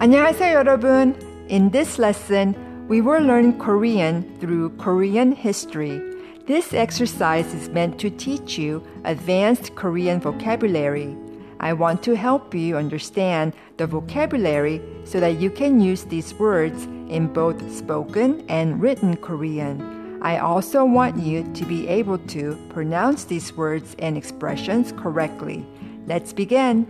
안녕하세요, 여러분. In this lesson, we will learn Korean through Korean history. This exercise is meant to teach you advanced Korean vocabulary. I want to help you understand the vocabulary so that you can use these words in both spoken and written Korean. I also want you to be able to pronounce these words and expressions correctly. Let's begin.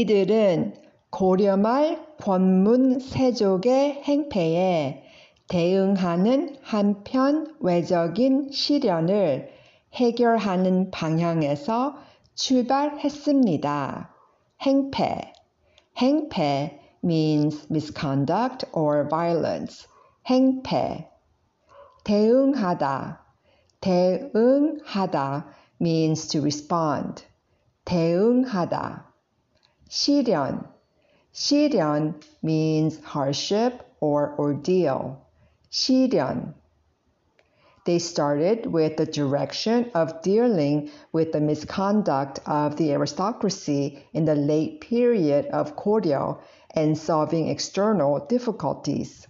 이들은 고려말 권문 세족의 행패에 대응하는 한편 외적인 시련을 해결하는 방향에서 출발했습니다. 행패 행패 means misconduct or violence. 행패 대응하다 대응하다 means to respond. 대응하다 시련 시련 means hardship or ordeal. 시련 they started with the direction of dealing with the misconduct of the aristocracy in the late period of Goryeo and solving external difficulties.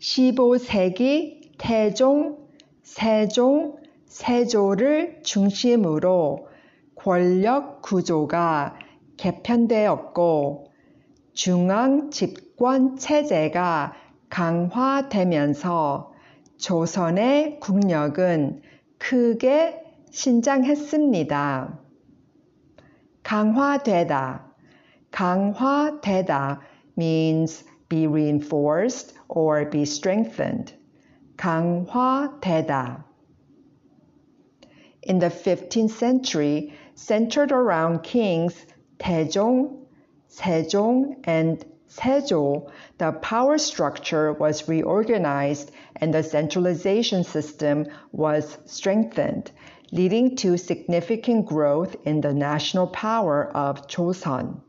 15세기 태종, 세종, 세조를 중심으로 권력 구조가 개편되었고 중앙 집권 체제가 강화되면서 조선의 국력은 크게 신장했습니다. 강화되다. 강화되다 means be reinforced or be strengthened. 강화되다. In the 15th century, centered around kings Taejong, Sejong, and Sejo, the power structure was reorganized and the centralization system was strengthened, leading to significant growth in the national power of Joseon.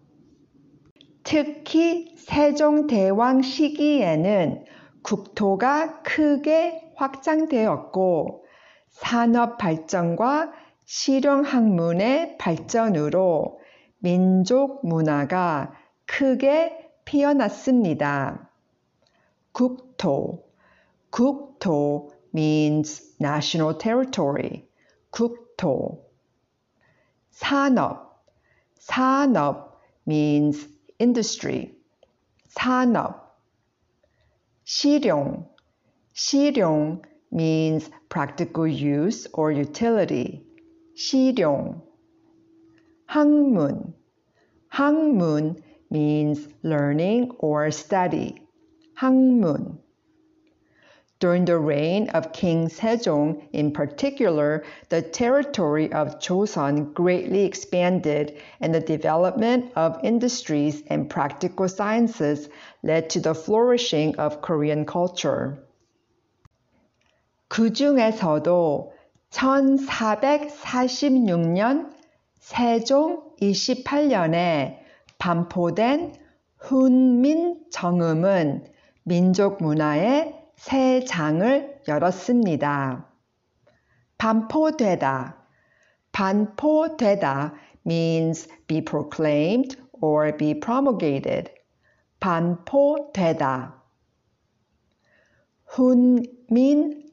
특히 세종대왕 시기에는 국토가 크게 확장되었고 산업 발전과 실용 학문의 발전으로 민족 문화가 크게 피어났습니다. 국토 국토 means national territory. 국토 산업 산업 means industry. 산업 실용 실용 means practical use or utility. 실용 학문 학문 means learning or study. 학문. During the reign of King Sejong, in particular, the territory of Joseon greatly expanded, and the development of industries and practical sciences led to the flourishing of Korean culture. 그 중에서도 1446년 세종 28년에 반포된 훈민정음은 민족 문화의 새 장을 열었습니다. 반포되다. 반포되다 means be proclaimed or be promulgated. 반포되다. 훈민정음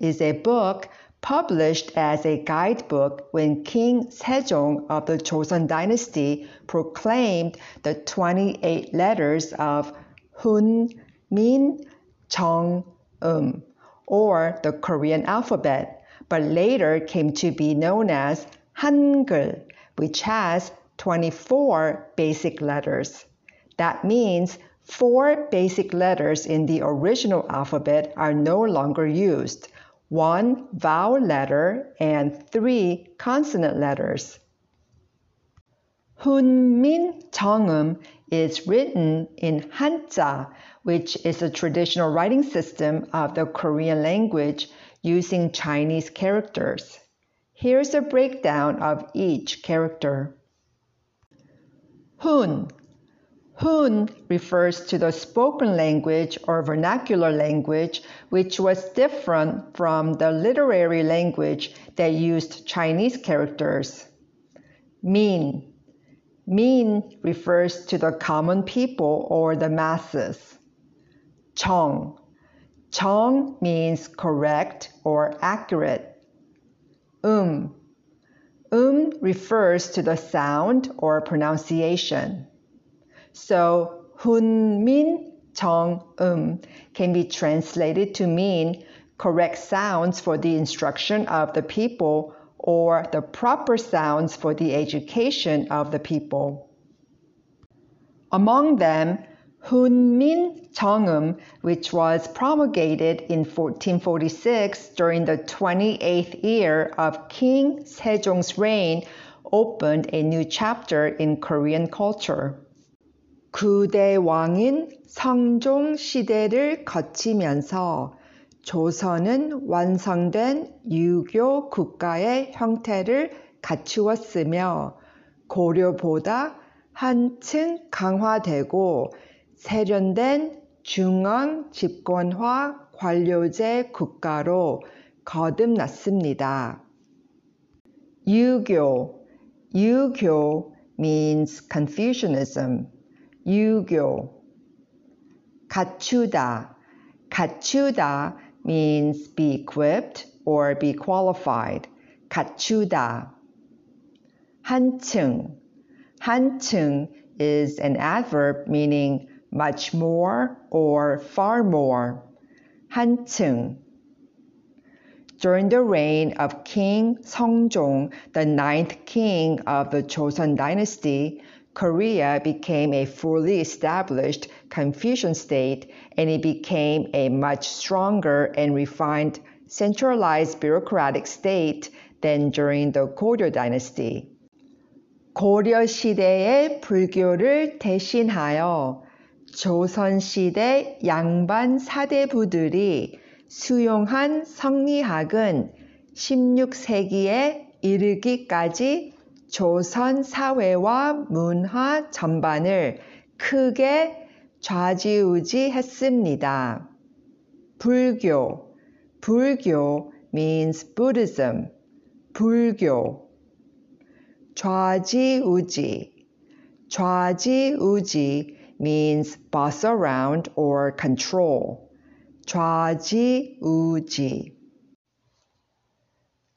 is a book published as a guidebook when King Sejong of the Joseon dynasty proclaimed the 28 letters of Hun, Min, Chong, Um, or the Korean alphabet, but later came to be known as Hangul, which has 24 basic letters. That means four basic letters in the original alphabet are no longer used one vowel letter and three consonant letters. Hunmin Jeongeum is written in Hanja, which is a traditional writing system of the Korean language using Chinese characters. Here's a breakdown of each character. Hun, Hun refers to the spoken language or vernacular language, which was different from the literary language that used Chinese characters. Min. Min refers to the common people or the masses. Chong. Chong means correct or accurate. Um. Um refers to the sound or pronunciation. So Hun Min Chong Um can be translated to mean correct sounds for the instruction of the people or the proper sounds for the education of the people. Among them, Hunmin Cheongum, which was promulgated in 1446 during the 28th year of King Sejong's reign, opened a new chapter in Korean culture. 구대 왕인 성종 시대를 거치면서 조선은 완성된 유교 국가의 형태를 갖추었으며 고려보다 한층 강화되고 세련된 중앙 집권화 관료제 국가로 거듭났습니다. 유교 유교 means Confucianism. 유교 갖추다 갖추다 means be equipped or be qualified. 갖추다 한층 한층 is an adverb meaning much more or far more. 한층 during the reign of King Seongjong, the ninth king of the Joseon dynasty, Korea became a fully established Confucian state and it became a much stronger and refined centralized bureaucratic state than during the Goryeo dynasty. 고려 시대의 불교를 대신하여 조선 시대 양반 사대부들이 수용한 성리학은 16세기에 이르기까지 조선 사회와 문화 전반을 크게 좌지우지했습니다. 불교, 불교 means Buddhism. 불교. 좌지우지, 좌지우지 means boss around or control. 좌지우지.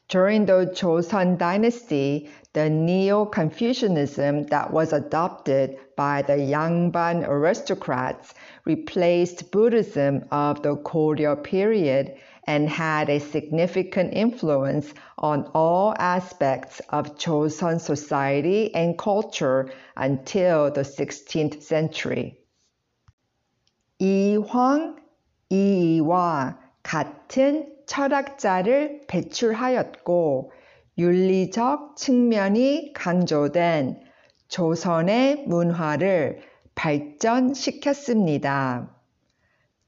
During the Joseon dynasty, the Neo-Confucianism that was adopted by the Yangban aristocrats replaced Buddhism of the Goryeo period and had a significant influence on all aspects of Joseon society and culture until the 16th century. 이황, 이이와 같은 철학자를 배출하였고 윤리적 측면이 강조된 조선의 문화를 발전시켰습니다.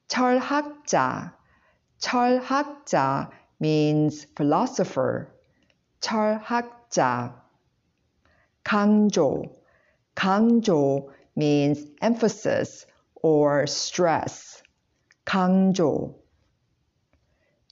철학자, 철학자 means philosopher. 철학자. 강조, 강조 means emphasis or stress. 강조.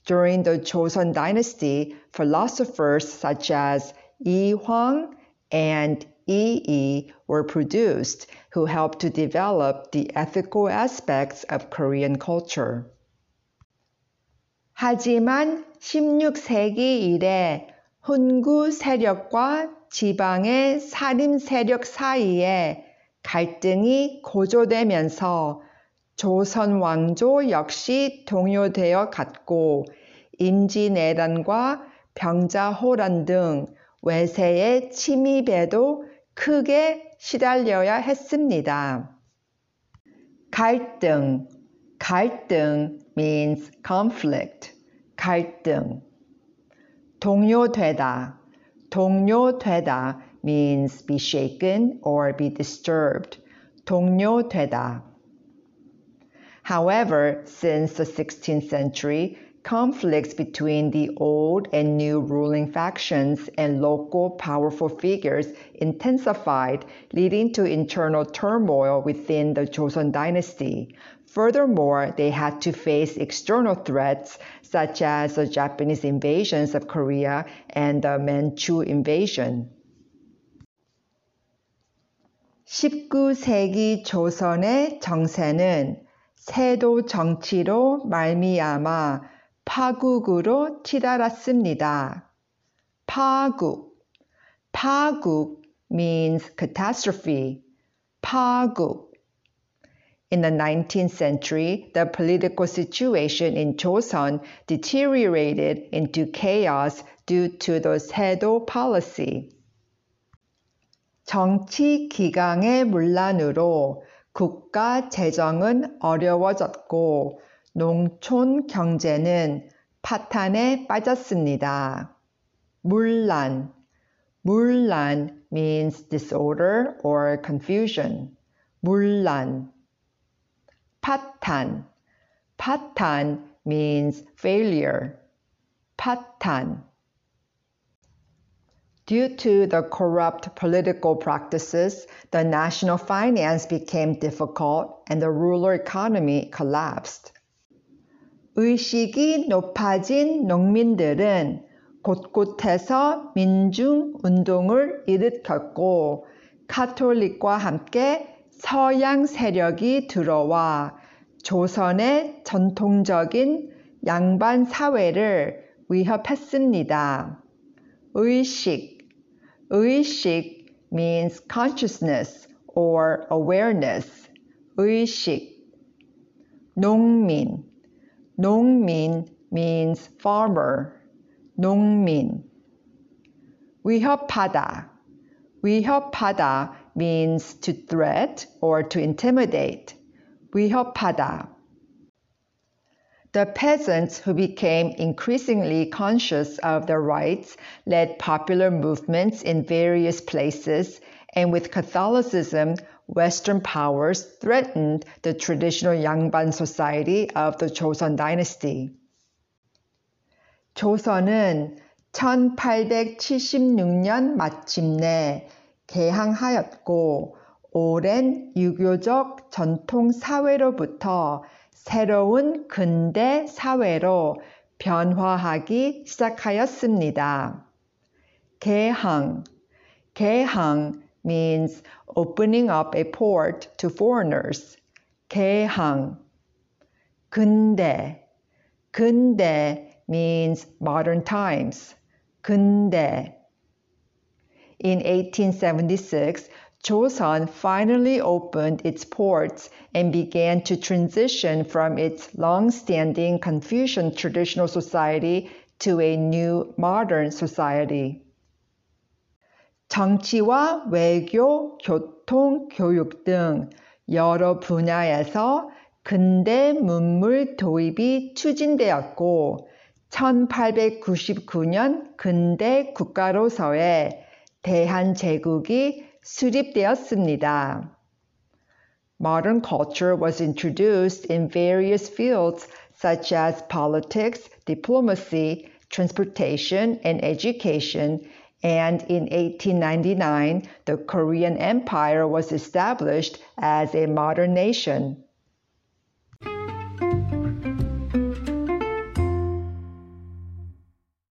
During the Joseon Dynasty, philosophers such as Yi Hwang and Yi Yi were produced who helped to develop the ethical aspects of Korean culture. 하지만 16세기 이래 훈구 세력과 지방의 사림 세력 사이에 갈등이 고조되면서 조선 왕조 역시 동요되어 갔고 임진왜란과 병자호란 등 외세의 침입에도 크게 시달려야 했습니다. 갈등, 갈등 means conflict, 갈등. 동요되다, 동요되다 means be shaken or be disturbed. 동요되다. However, since the 16th century, conflicts between the old and new ruling factions and local powerful figures intensified, leading to internal turmoil within the Joseon dynasty. Furthermore, they had to face external threats such as the Japanese invasions of Korea and the Manchu invasion. 19세기 조선의 정세는 세도 정치로 말미암아 파국으로 치달았습니다. 파국 파국 means catastrophe. 파국 In the 19th century, the political situation in Joseon deteriorated into chaos due to the 세도 policy. 정치 기강의 문란으로 국가 재정은 어려워졌고 농촌 경제는 파탄에 빠졌습니다. 문란 문란 means disorder or confusion. 문란 파탄 파탄 means failure. 파탄 Due to the corrupt political practices, the national finance became difficult and the rural economy collapsed. 의식이 높아진 농민들은 곳곳에서 민중 운동을 일으켰고 카톨릭과 함께 서양 세력이 들어와 조선의 전통적인 양반 사회를 위협했습니다. 의식 Uishik means consciousness or awareness. Uishik. Nongmin. Nongmin means farmer. Nongmin. Wihopada. Wihopada means to threat or to intimidate. Wihopada. The peasants who became increasingly conscious of their rights led popular movements in various places, and with Catholicism, Western powers threatened the traditional Yangban society of the Joseon dynasty. 조선은 1876년 마침내 개항하였고 오랜 유교적 전통 사회로부터 새로운 근대 사회로 변화하기 시작하였습니다. 개항, 개항 means opening up a port to foreigners. 개항. 근대, 근대 means modern times. 근대. In 1876, Joseon finally opened its ports and began to transition from its long-standing Confucian traditional society to a new modern society. 정치와 외교, 교통, 교육 등 여러 분야에서 근대 문물 도입이 추진되었고 1899년 근대 국가로서의 대한제국이 수립되었습니다. Modern culture was introduced in various fields such as politics, diplomacy, transportation, and education, and in 1899, the Korean Empire was established as a modern nation.